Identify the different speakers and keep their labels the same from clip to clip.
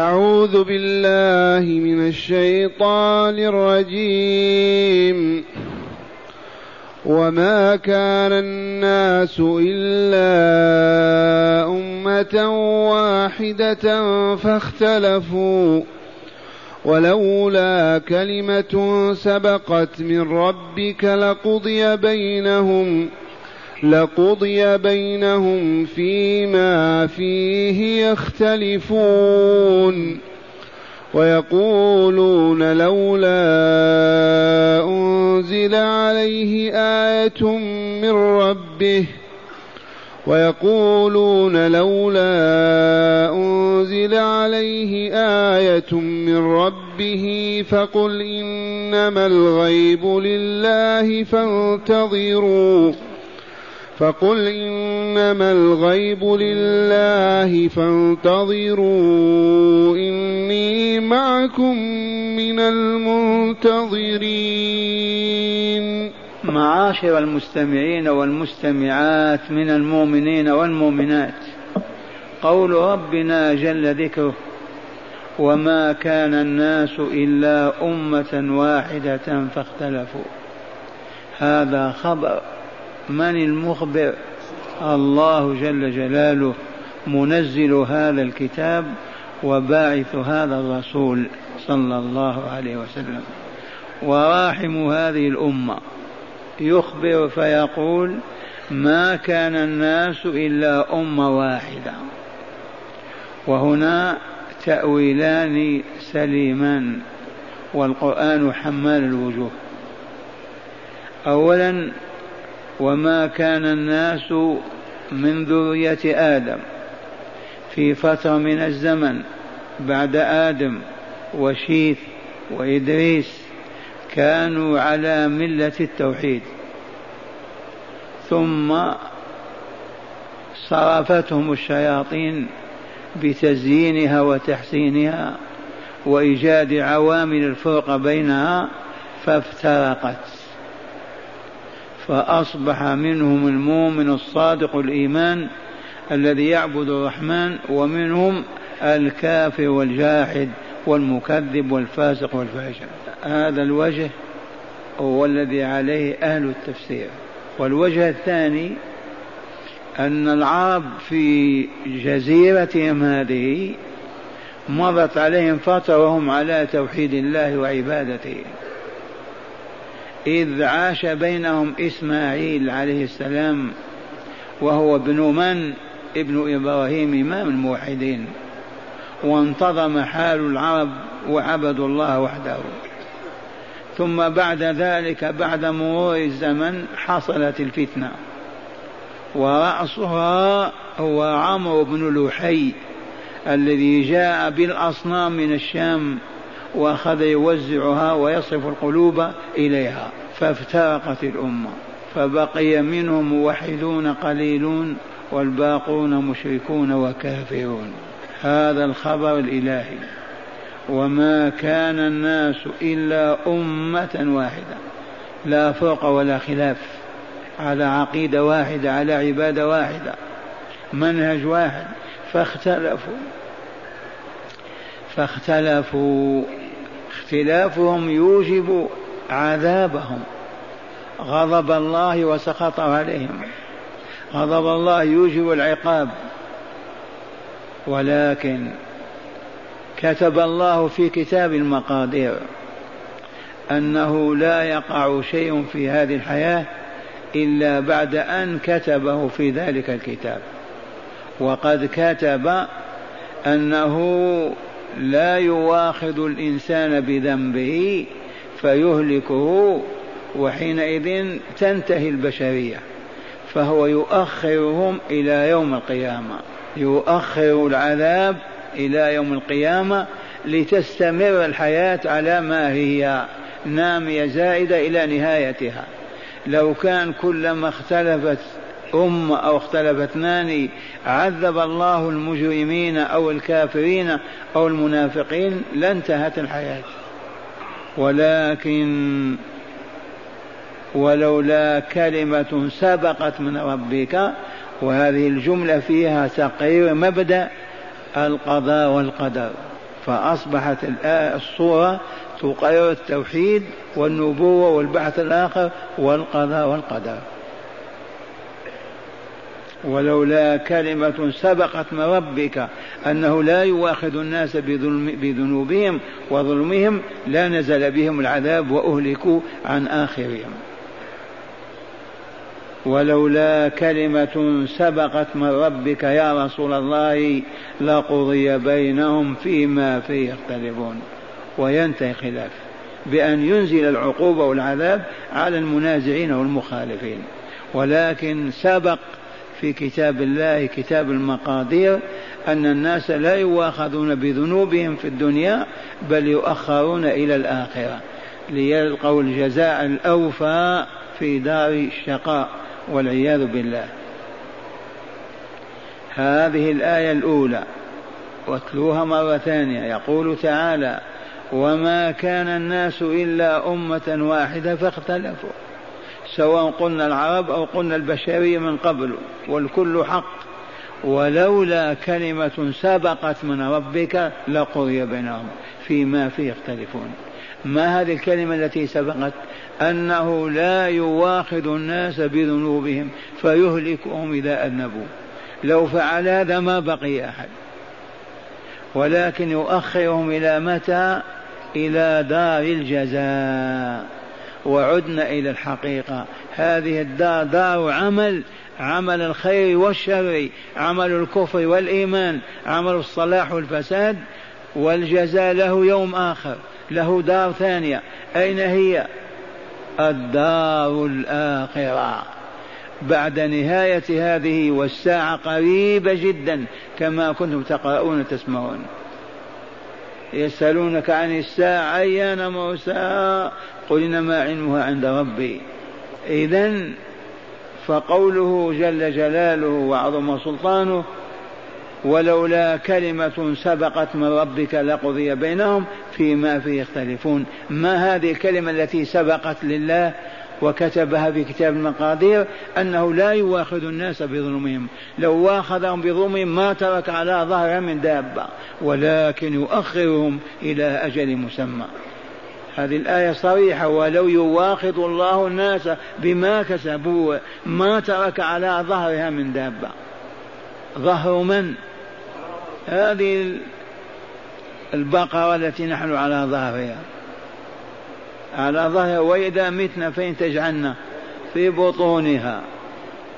Speaker 1: أعوذ بالله من الشيطان الرجيم. وما كان الناس إلا أمة واحدة فاختلفوا. ولولا كلمة سبقت من ربك لقضي بينهم. لقضي بينهم فيما فيه يختلفون. ويقولون لولا أنزل عليه آية من ربه. ويقولون لولا أنزل عليه آية من ربه فقل إنما الغيب لله فانتظروا. فقل إنما الغيب لله فانتظروا إني معكم من المنتظرين.
Speaker 2: معاشر المستمعين والمستمعات من المؤمنين والمؤمنات قول ربنا جل ذكره وما كان الناس إلا أمة واحدة فاختلفوا. هذا خبر. من المخبر. الله جل جلاله منزل هذا الكتاب وباعث هذا الرسول صلى الله عليه وسلم. وراحم هذه الأمة. يخبر فيقول ما كان الناس إلا أمة واحدة. وهنا تأويلان سليمان والقرآن حمال الوجوه. اولا وما كان الناس من ذرية آدم في فترة من الزمن بعد آدم وشيث وإدريس كانوا على ملة التوحيد. ثم صرفتهم الشياطين بتزيينها وتحسينها وإيجاد عوامل الفرق بينها فافترقت. فأصبح منهم المؤمن الصادق الإيمان الذي يعبد الرحمن ومنهم الكافر والجاحد والمكذب والفاسق والفاجر. هذا الوجه هو الذي عليه أهل التفسير. والوجه الثاني أن العرب في جزيرتهم هذه مضت عليهم فترة وهم على توحيد الله وعبادته. إذ عاش بينهم إسماعيل عليه السلام وهو ابن من؟ ابن إبراهيم إمام الموحدين. وانتظم حال العرب وعبدوا الله وحده. ثم بعد ذلك بعد مرور الزمن حصلت الفتنة. ورأسها هو عمرو بن لحي الذي جاء بالأصنام من الشام. وأخذ يوزعها ويصرف القلوب إليها فافترقت الأمة فبقي منهم موحدون قليلون والباقون مشركون وكافرون. هذا الخبر الإلهي. وما كان الناس إلا أمة واحدة لا فرق ولا خلاف على عقيدة واحدة على عبادة واحدة منهج واحد فاختلفوا. فاختلفوا. اختلافهم يوجب عذابهم. غضب الله وسخط عليهم. غضب الله يوجب العقاب. ولكن كتب الله في كتاب المقادير أنه لا يقع شيء في هذه الحياة إلا بعد أن كتبه في ذلك الكتاب. وقد كتب أنه لا يواخذ الإنسان بذنبه فيهلكه وحينئذ تنتهي البشرية فهو يؤخرهم إلى يوم القيامة يؤخر العذاب إلى يوم القيامة لتستمر الحياة على ما هي نامية زائدة إلى نهايتها. لو كان كلما اختلفت أمة أو اختلف اثنان عذب الله المجرمين أو الكافرين أو المنافقين لانتهت الحياة. ولكن ولولا كلمة سبقت من ربك وهذه الجملة فيها تقرير مبدأ القضاء والقدر. فأصبحت الصورة تقرر التوحيد والنبوة والبعث الآخر والقضاء والقدر. ولولا كلمة سبقت من ربك أنه لا يواخذ الناس بذنوبهم وظلمهم لا نزل بهم العذاب وأهلكوا عن آخرهم. ولولا كلمة سبقت من ربك يا رسول الله لقضي بينهم فيما فيه يختلفون. وينتهي خلاف بأن ينزل العقوبة والعذاب على المنازعين والمخالفين. ولكن سبق في كتاب الله كتاب المقادير أن الناس لا يؤاخذون بذنوبهم في الدنيا بل يؤخرون إلى الآخرة. ليلقوا الجزاء الأوفى في دار الشقاء والعياذ بالله. هذه الآية الأولى. واتلوها مرة ثانية. يقول تعالى وما كان الناس إلا أمة واحدة فاختلفوا. سواء قلنا العرب أو قلنا البشرية من قبل والكل حق. ولولا كلمة سبقت من ربك لقضي بينهم فيما فيه يختلفون. ما هذه الكلمة التي سبقت؟ أنه لا يواخذ الناس بذنوبهم فيهلكهم إذا أذنبوا. لو فعل هذا ما بقي أحد. ولكن يؤخرهم إلى متى؟ إلى دار الجزاء. وعدنا إلى الحقيقة. هذه الدار دار عمل عمل الخير والشر عمل الكفر والإيمان عمل الصلاح والفساد والجزاء له يوم آخر له دار ثانية. أين هي؟ الدار الآخرة. بعد نهاية هذه والساعة قريبة جدا كما كنتم تقرؤون تسمعون يسألونك عن الساعة أيان موسى؟ قل إنما علمها عند ربي. إذا فقوله جل جلاله وعظم سلطانه ولولا كلمة سبقت من ربك لقضي بينهم فيما فيه يختلفون. ما هذه الكلمة التي سبقت لله وكتبها في كتاب المقادير؟ أنه لا يواخذ الناس بظلمهم. لو واخذهم بظلمهم ما ترك على ظهرها من دابة ولكن يؤخرهم إلى أجل مسمى. هذه الآية صريحة ولو يواخذ الله الناس بما كسبوا ما ترك على ظهرها من دابة. ظهر من؟ هذه البقرة التي نحن على ظهرها. على ظهرها وإذا متنا فين تجعلنا في بطونها.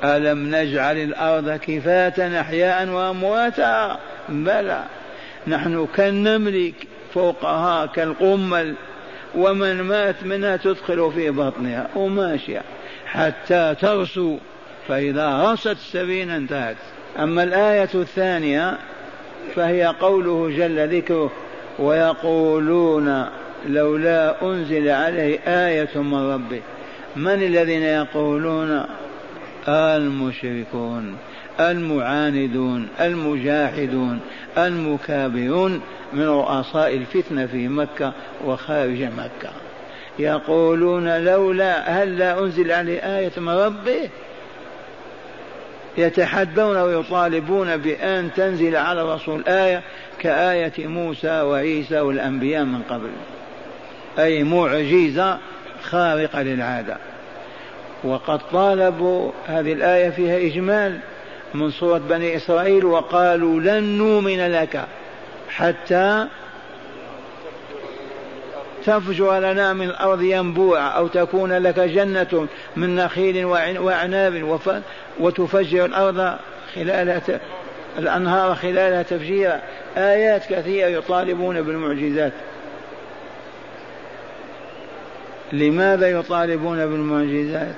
Speaker 2: ألم نجعل الأرض كفاة أحياء وأمواتا؟ بلى. نحن كالنمل فوقها كالقمل. ومن مات منها تدخل في بطنها. وماشية. حتى ترسو. فإذا رست السفينة انتهت. أما الآية الثانية فهي قوله جل ذكره ويقولون لولا أنزل عليه آية من ربه. من الذين يقولون؟ المشركون. المعاندون المجاحدون المكابرون من رؤساء الفتنة في مكة وخارج مكة. يقولون لولا هل لا أنزل عليه آية من ربه؟ يتحدون ويطالبون بأن تنزل على الرسول آية كآية موسى وعيسى والأنبياء من قبل. أي معجزة خارقة للعادة. وقد طالبوا هذه الآية فيها إجمال. من سورة بني إسرائيل وقالوا لن نؤمن لك حتى تفجر لنا من الأرض ينبوعا أو تكون لك جنة من نخيل وأعناب وتفجر الأرض خلالها الأنهار خلالها تفجيرا آيات كثيرة يطالبون بالمعجزات. لماذا يطالبون بالمعجزات؟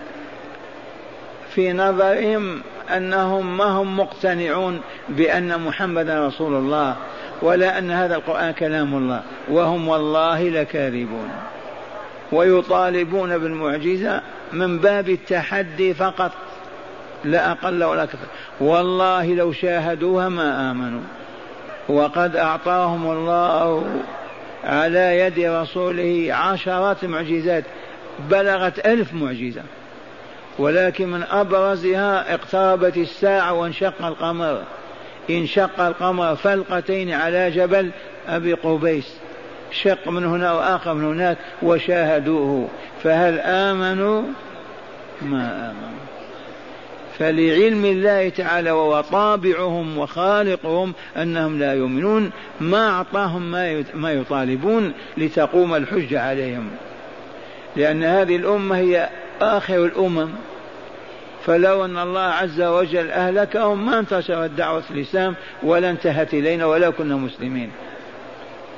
Speaker 2: في نظرهم أنهم ما هم مقتنعون بأن محمدا رسول الله ولا أن هذا القرآن كلام الله وهم والله لكاذبون. ويطالبون بالمعجزة من باب التحدي فقط لا أقل ولا كثر والله لو شاهدوها ما آمنوا. وقد أعطاهم الله على يد رسوله عشرات معجزات بلغت ألف معجزة. ولكن من أبرزها اقتربت الساعة وانشق القمر. انشق القمر فلقتين على جبل أبي قبيس. شق من هنا وآخر من هناك وشاهدوه. فهل آمنوا؟ ما آمنوا. فلعلم الله تعالى وهو طابعهم وخالقهم أنهم لا يؤمنون ما أعطاهم ما يطالبون لتقوم الحجة عليهم. لأن هذه الأمة هي آخر الأمم فلو أن الله عز وجل أهلكهم ما انتشرت دعوة الإسلام ولا انتهت إلينا ولا كنا مسلمين.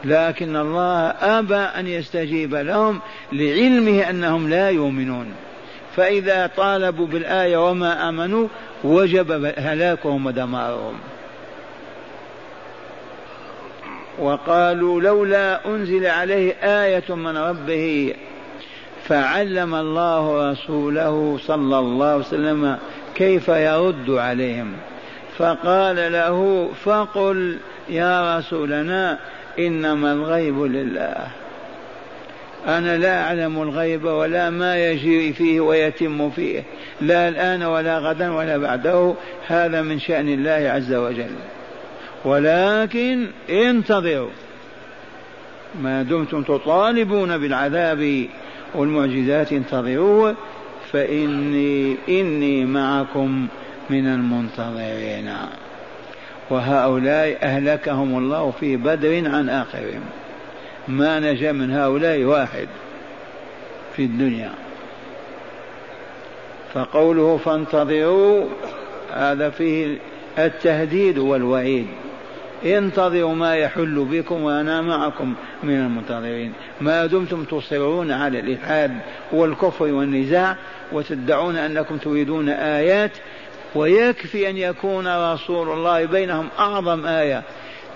Speaker 2: لكن الله أبى أن يستجيب لهم لعلمه أنهم لا يؤمنون. فإذا طالبوا بالآية وما آمنوا وجب هلاكهم ودمارهم. وقالوا لولا أنزل عليه آية من ربه فعلم الله رسوله صلى الله عليه وسلم كيف يرد عليهم. فقال له فقل يا رسولنا إنما الغيب لله. أنا لا أعلم الغيب ولا ما يجري فيه ويتم فيه لا الآن ولا غدا ولا بعده هذا من شأن الله عز وجل. ولكن انتظروا ما دمتم تطالبون بالعذاب والمعجزات انتظروه فإني إني معكم من المنتظرين. وهؤلاء أهلكهم الله في بدر عن آخرهم. ما نجا من هؤلاء واحد في الدنيا. فقوله فانتظروا هذا فيه التهديد والوعيد. انتظروا ما يحل بكم وأنا معكم من المنتظرين. ما دمتم تصرون على الإلحاد والكفر والنزاع وتدعون أنكم تريدون آيات ويكفي أن يكون رسول الله بينهم أعظم آية.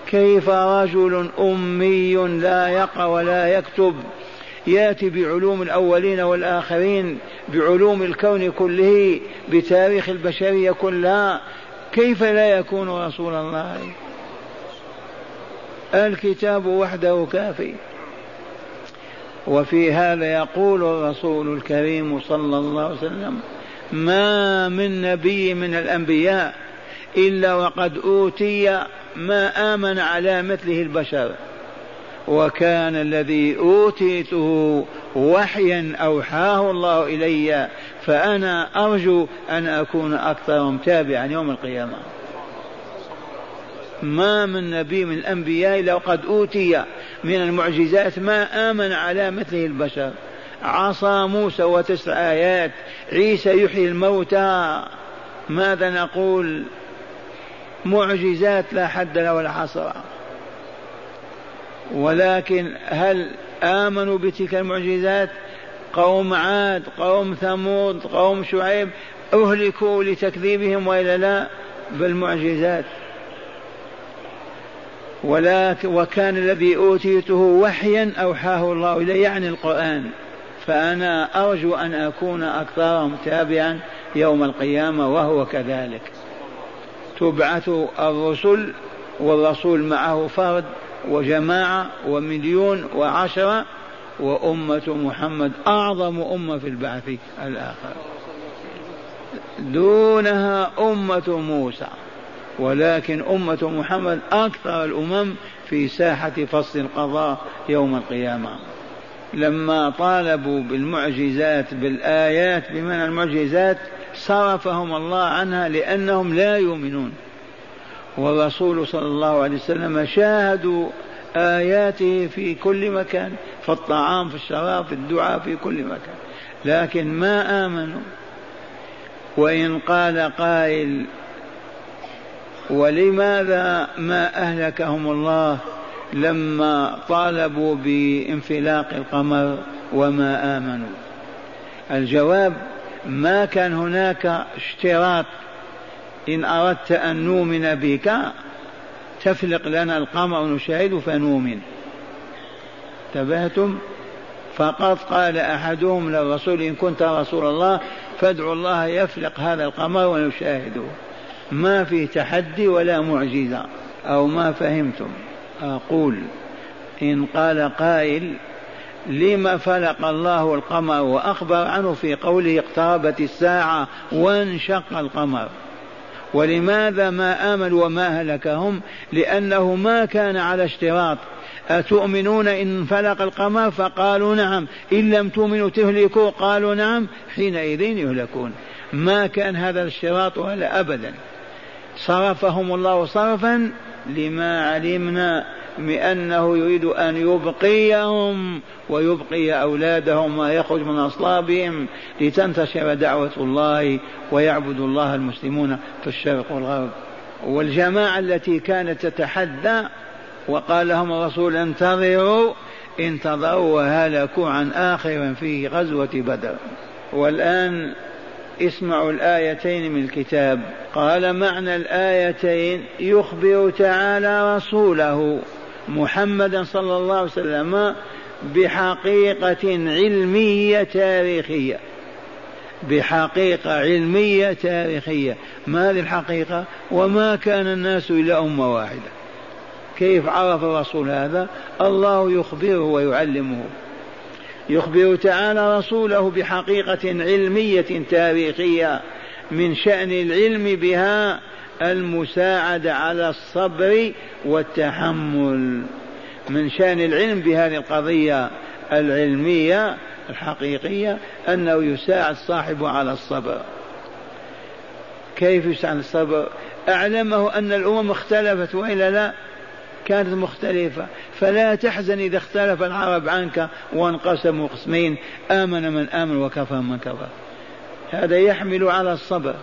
Speaker 2: كيف رجل أمي لا يقرأ ولا يكتب؟ يأتي بعلوم الأولين والآخرين بعلوم الكون كله بتاريخ البشرية كلها. كيف لا يكون رسول الله؟ الكتاب وحده كافي. وفي هذا يقول الرسول الكريم صلى الله عليه وسلم ما من نبي من الأنبياء إلا وقد أوتي ما آمن على مثله البشر. وكان الذي أوتيته وحيا أوحاه الله إلي فأنا أرجو أن أكون أكثرهم تابعا يوم القيامة. ما من نبي من الأنبياء إلا وقد أوتي من المعجزات ما آمن على مثله البشر. عصا موسى وتسع آيات. عيسى يحيي الموتى. ماذا نقول؟ معجزات لا حد لها ولا حصر. ولكن هل آمنوا بتلك المعجزات؟ قوم عاد قوم ثمود قوم شعيب أهلكوا لتكذيبهم وإلا لا؟ بالمعجزات وكان الذي أوتيته وحيا أوحاه الله إلي يعني القرآن. فأنا أرجو أن أكون أكثرهم تابعا يوم القيامة وهو كذلك. تبعث الرسل والرسول معه فرد وجماعة ومليون وعشرة وأمة محمد أعظم أمة في البعث الآخر. دونها أمة موسى. ولكن أمة محمد أكثر الأمم في ساحة فصل القضاء يوم القيامة. لما طالبوا بالمعجزات بالآيات بمعنى المعجزات صرفهم الله عنها لأنهم لا يؤمنون. والرسول صلى الله عليه وسلم شاهدوا آياته في كل مكان في الطعام في الشراب في الدعاء في كل مكان. لكن ما آمنوا. وإن قال قائل ولماذا ما أهلكهم الله لما طالبوا بانفلاق القمر وما آمنوا؟ الجواب ما كان هناك اشتراط. إن أردت أن نؤمن بك تفلق لنا القمر نشاهد فنؤمن. انتبهتم؟ فقط قال أحدهم للرسول إن كنت رسول الله فادعوا الله يفلق هذا القمر ونشاهده. ما في تحدي ولا معجزة أو ما فهمتم. أقول إن قال قائل لما فلق الله القمر وأخبر عنه في قوله اقتربت الساعة وانشق القمر. ولماذا ما آمنوا وما هلكهم؟ لأنه ما كان على اشتراط. أتؤمنون إن انفلق القمر؟ فقالوا نعم. إن لم تؤمنوا تهلكوا؟ قالوا نعم. حينئذ يهلكون. ما كان هذا الاشتراط ولا أبدا. صرفهم الله صرفا لما علمنا بأنه يريد أن يبقيهم ويبقي أولادهم ما يخرج من أصلابهم لتنتشر دعوة الله ويعبد الله المسلمون في الشرق والغرب. والجماعة التي كانت تتحدى وقال لهم الرسول انتظروا انتظروا وهلكوا عن آخر في غزوة بدر. والآن اسمعوا الآيتين من الكتاب. قال معنى الآيتين يخبر تعالى رسوله محمدا صلى الله عليه وسلم بحقيقة علمية تاريخية. بحقيقة علمية تاريخية. ما هذه الحقيقة؟ وما كان الناس إلا أمة واحدة. كيف عرف الرسول هذا؟ الله يخبره ويعلمه. يخبر تعالى رسوله بحقيقة علمية تاريخية من شأن العلم بها المساعدة على الصبر والتحمل. من شأن العلم بهذه القضية العلمية الحقيقية أنه يساعد صاحبه على الصبر. كيف يساعد الصبر؟ أعلمه أن الأمم اختلفت وإلا لا؟ كانت مختلفة. فلا تحزن إذا اختلف العرب عنك وانقسموا قسمين آمن من آمن وكفر من كفر. هذا يحمل على الصبر.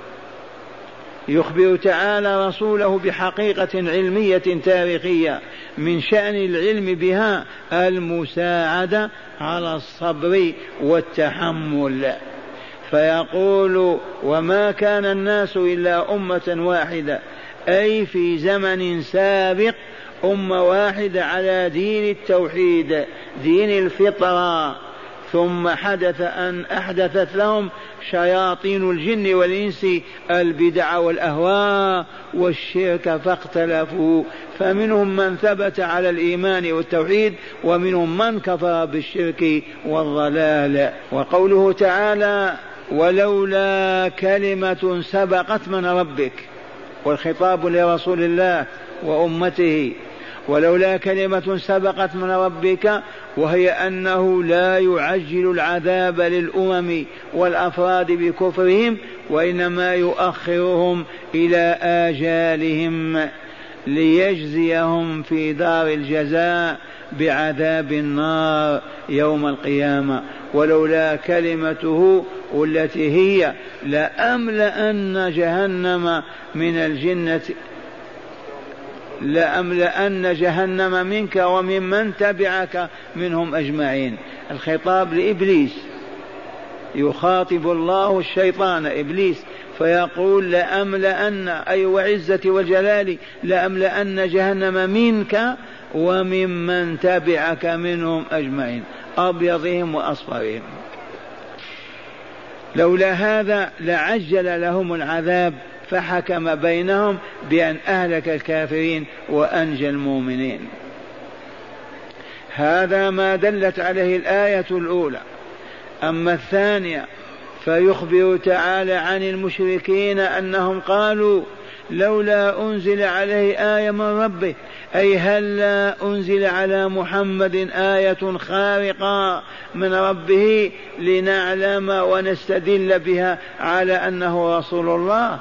Speaker 2: يخبر تعالى رسوله بحقيقة علمية تاريخية من شأن العلم بها المساعدة على الصبر والتحمل. فيقول وما كان الناس إلا أمة واحدة أي في زمن سابق أمة واحدة على دين التوحيد دين الفطرة. ثم حدث أن أحدثت لهم شياطين الجن والإنس البدع والأهواء والشرك فاختلفوا. فمنهم من ثبت على الإيمان والتوحيد ومنهم من كفر بالشرك والضلال. وقوله تعالى ولولا كلمة سبقت من ربك والخطاب لرسول الله وأمته ولولا كلمة سبقت من ربك وهي أنه لا يعجل العذاب للأمم والأفراد بكفرهم وإنما يؤخرهم إلى آجالهم ليجزيهم في دار الجزاء بعذاب النار يوم القيامة. ولولا كلمته والتي هي لأملأن جهنم من الجنة لأملأن جهنم منك وممن تبعك منهم أجمعين. الخطاب لإبليس. يخاطب الله الشيطان إبليس فيقول لأملأن أي وعزتي وجلالي لأملأن جهنم منك وممن تبعك منهم أجمعين. أبيضهم وأصفرهم. لولا هذا لعجل لهم العذاب فحكم بينهم بأن أهلك الكافرين وأنجى المؤمنين. هذا ما دلت عليه الآية الأولى. أما الثانية فيخبر تعالى عن المشركين أنهم قالوا لولا أنزل عليه آية من ربه أي هلا أنزل على محمد آية خارقة من ربه لنعلم ونستدل بها على أنه رسول الله؟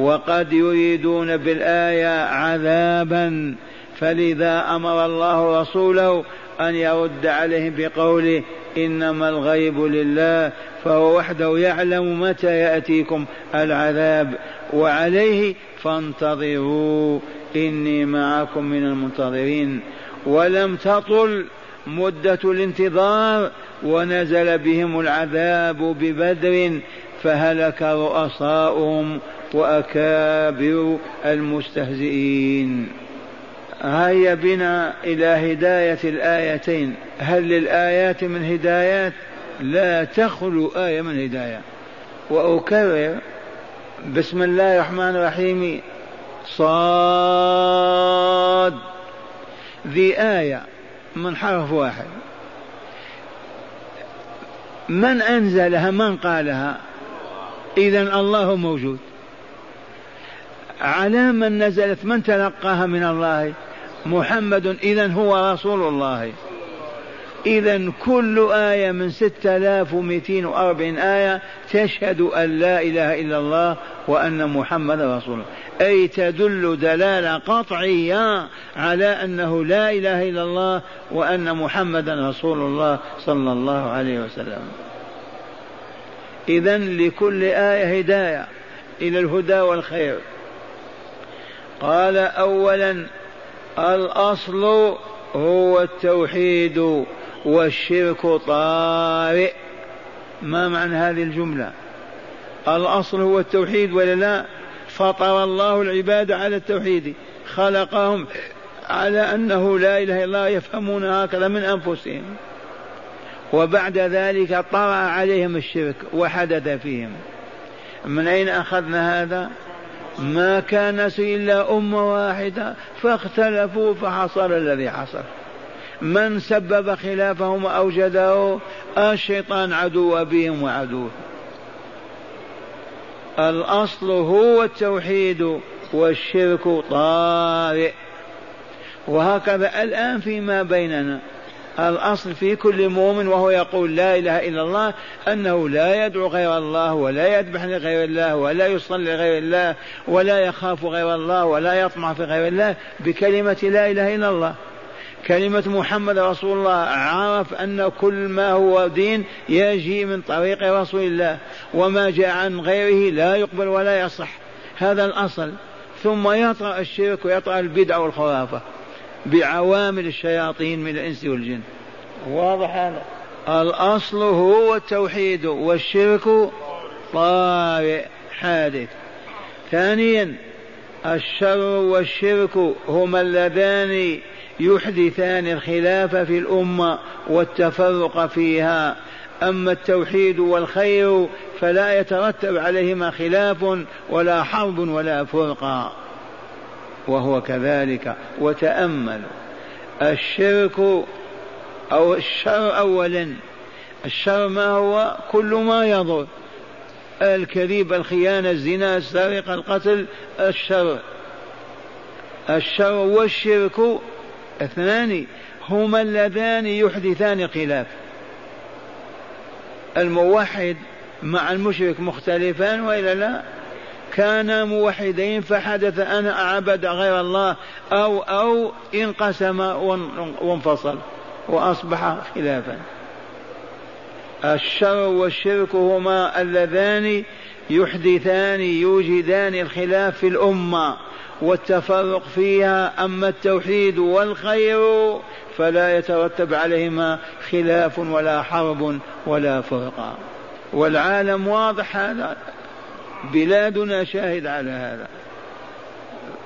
Speaker 2: وقد يريدون بالآية عذابا فلذا أمر الله رسوله أن يرد عليهم بقوله إنما الغيب لله فهو وحده يعلم متى يأتيكم العذاب. وعليه فانتظروا إني معكم من المنتظرين. ولم تطل مدة الانتظار ونزل بهم العذاب ببدر فهلك رؤساؤهم وأكابر المستهزئين. هيا بنا إلى هداية الآيتين. هل للآيات من هدايات؟ لا تخلو آية من هداية. وأكرر بسم الله الرحمن الرحيم. صاد. ذي آية من حرف واحد. من أنزلها؟ من قالها؟ إذا الله موجود. على من نزلت من تلقاها من الله؟ محمد إذا هو رسول الله. إذا كل آية من ستة آلاف ومئتين وأربعين آية تشهد أن لا إله إلا الله وأن محمد رسول الله. أي تدل دلالة قطعية على أنه لا إله إلا الله وأن محمدا رسول الله صلى الله عليه وسلم. إذا لكل آية هداية إلى الهدى والخير. قال أولا الأصل هو التوحيد والشرك طارئ. ما معنى هذه الجملة؟ الأصل هو التوحيد ولا لا؟ فطر الله العباد على التوحيد خلقهم على أنه لا إله إلا الله يفهمون هكذا من أنفسهم. وبعد ذلك طرأ عليهم الشرك وحدث فيهم. من أين أخذنا هذا؟ ما كان إلا أمة واحدة فاختلفوا فحصل الذي حصل. من سبب خلافهم وأوجده الشيطان عدو أبيهم وعدوه. الأصل هو التوحيد والشرك طارئ. وهكذا الآن فيما بيننا. الأصل في كل مؤمن وهو يقول لا إله إلا الله أنه لا يدعو غير الله ولا يذبح لغير الله ولا يصلي لغير الله ولا يخاف غير الله ولا يطمع في غير الله بكلمة لا إله إلا الله. كلمة محمد رسول الله عرف أن كل ما هو دين يجي من طريق رسول الله وما جاء عن غيره لا يقبل ولا يصح. هذا الأصل. ثم يطرأ الشرك ويطرأ البدع والخرافة. بعوامل الشياطين من الإنس والجن. واضح هذا. الأصل هو التوحيد والشرك طارئ حادث. ثانيا الشر والشرك هما اللذان يحدثان الخلاف في الأمة والتفرق فيها. أما التوحيد والخير فلا يترتب عليهما خلاف ولا حرب ولا فرقة. وهو كذلك وتأملوا الشرك أو الشر أولا. الشر ما هو؟ كل ما يضر. الكذب الخيانة الزنا السرقة القتل الشر. الشر والشرك اثنان. هما اللذان يحدثان الخلاف الموحد مع المشرك مختلفان وإلا لا؟ كانا موحدين فحدث أنا أعبد غير الله أو أو انقسم وانفصل وأصبح خلافا. الشر والشرك هما اللذان يحدثان يوجدان الخلاف في الأمة والتفرق فيها. أما التوحيد والخير فلا يترتب عليهما خلاف ولا حرب ولا فرقة. والعالم واضح هذا. بلادنا شاهد على هذا.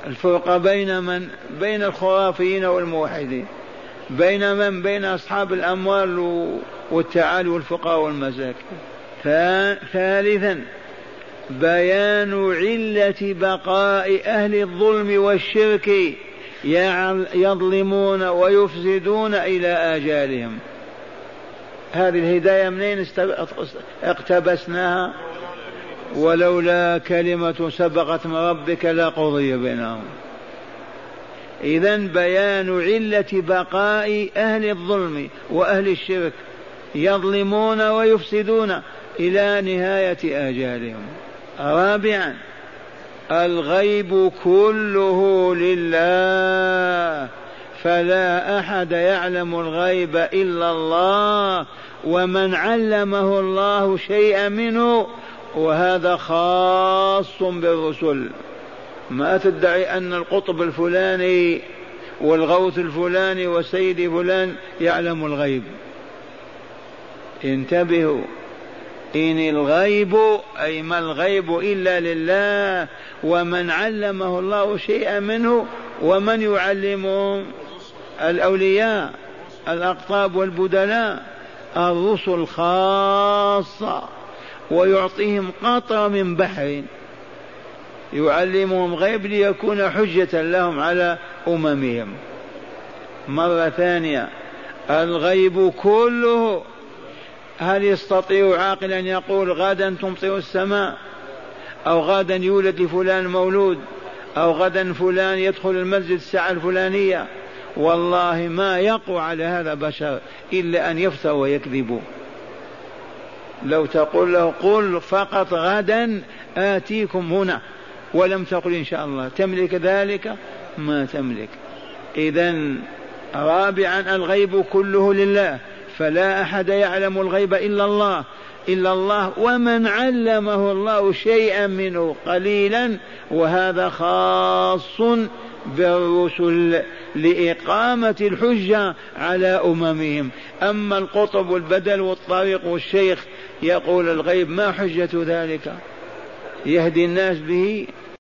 Speaker 2: الفرقة بين من بين الخرافيين والموحدين بين من بين أصحاب الأموال والتعالي والفقراء والمساكين. ثالثا بيان علة بقاء أهل الظلم والشرك يظلمون ويفسدون إلى آجالهم. هذه الهداية منين اقتبسناها؟ ولولا كلمة سبقت من ربك لقضي بينهم. إذا بيان علة بقاء أهل الظلم وأهل الشرك يظلمون ويفسدون إلى نهاية آجالهم. رابعا الغيب كله لله. فلا أحد يعلم الغيب إلا الله ومن علمه الله شيئا منه وهذا خاص بالرسل. ما تدعي أن القطب الفلاني والغوث الفلاني وسيد فلان يعلم الغيب. انتبهوا. إن الغيب أي ما الغيب إلا لله ومن علمه الله شيئا منه ومن يعلمهم الأولياء الأقطاب والبدلاء الرسل خاصة. ويعطيهم قطرة من بحر. يعلمهم غيب ليكون حجة لهم على أممهم. مرة ثانية الغيب كله هل يستطيع عاقل أن يقول غدا تمطر السماء؟ أو غدا يولد لفلان مولود؟ أو غدا فلان يدخل المسجد الساعة الفلانية؟ والله ما يقوى على هذا بشر إلا أن يفتروا ويكذبوا. لو تقول له قل فقط غدا آتيكم هنا ولم تقل إن شاء الله. تملك ذلك؟ ما تملك. إذا رابعا الغيب كله لله. فلا أحد يعلم الغيب إلا الله. إلا الله ومن علمه الله شيئا منه قليلا وهذا خاص بالرسل لإقامة الحجة على أممهم. أما القطب والبدل والطريق والشيخ يقول الغيب ما حجة ذلك؟ يهدي الناس به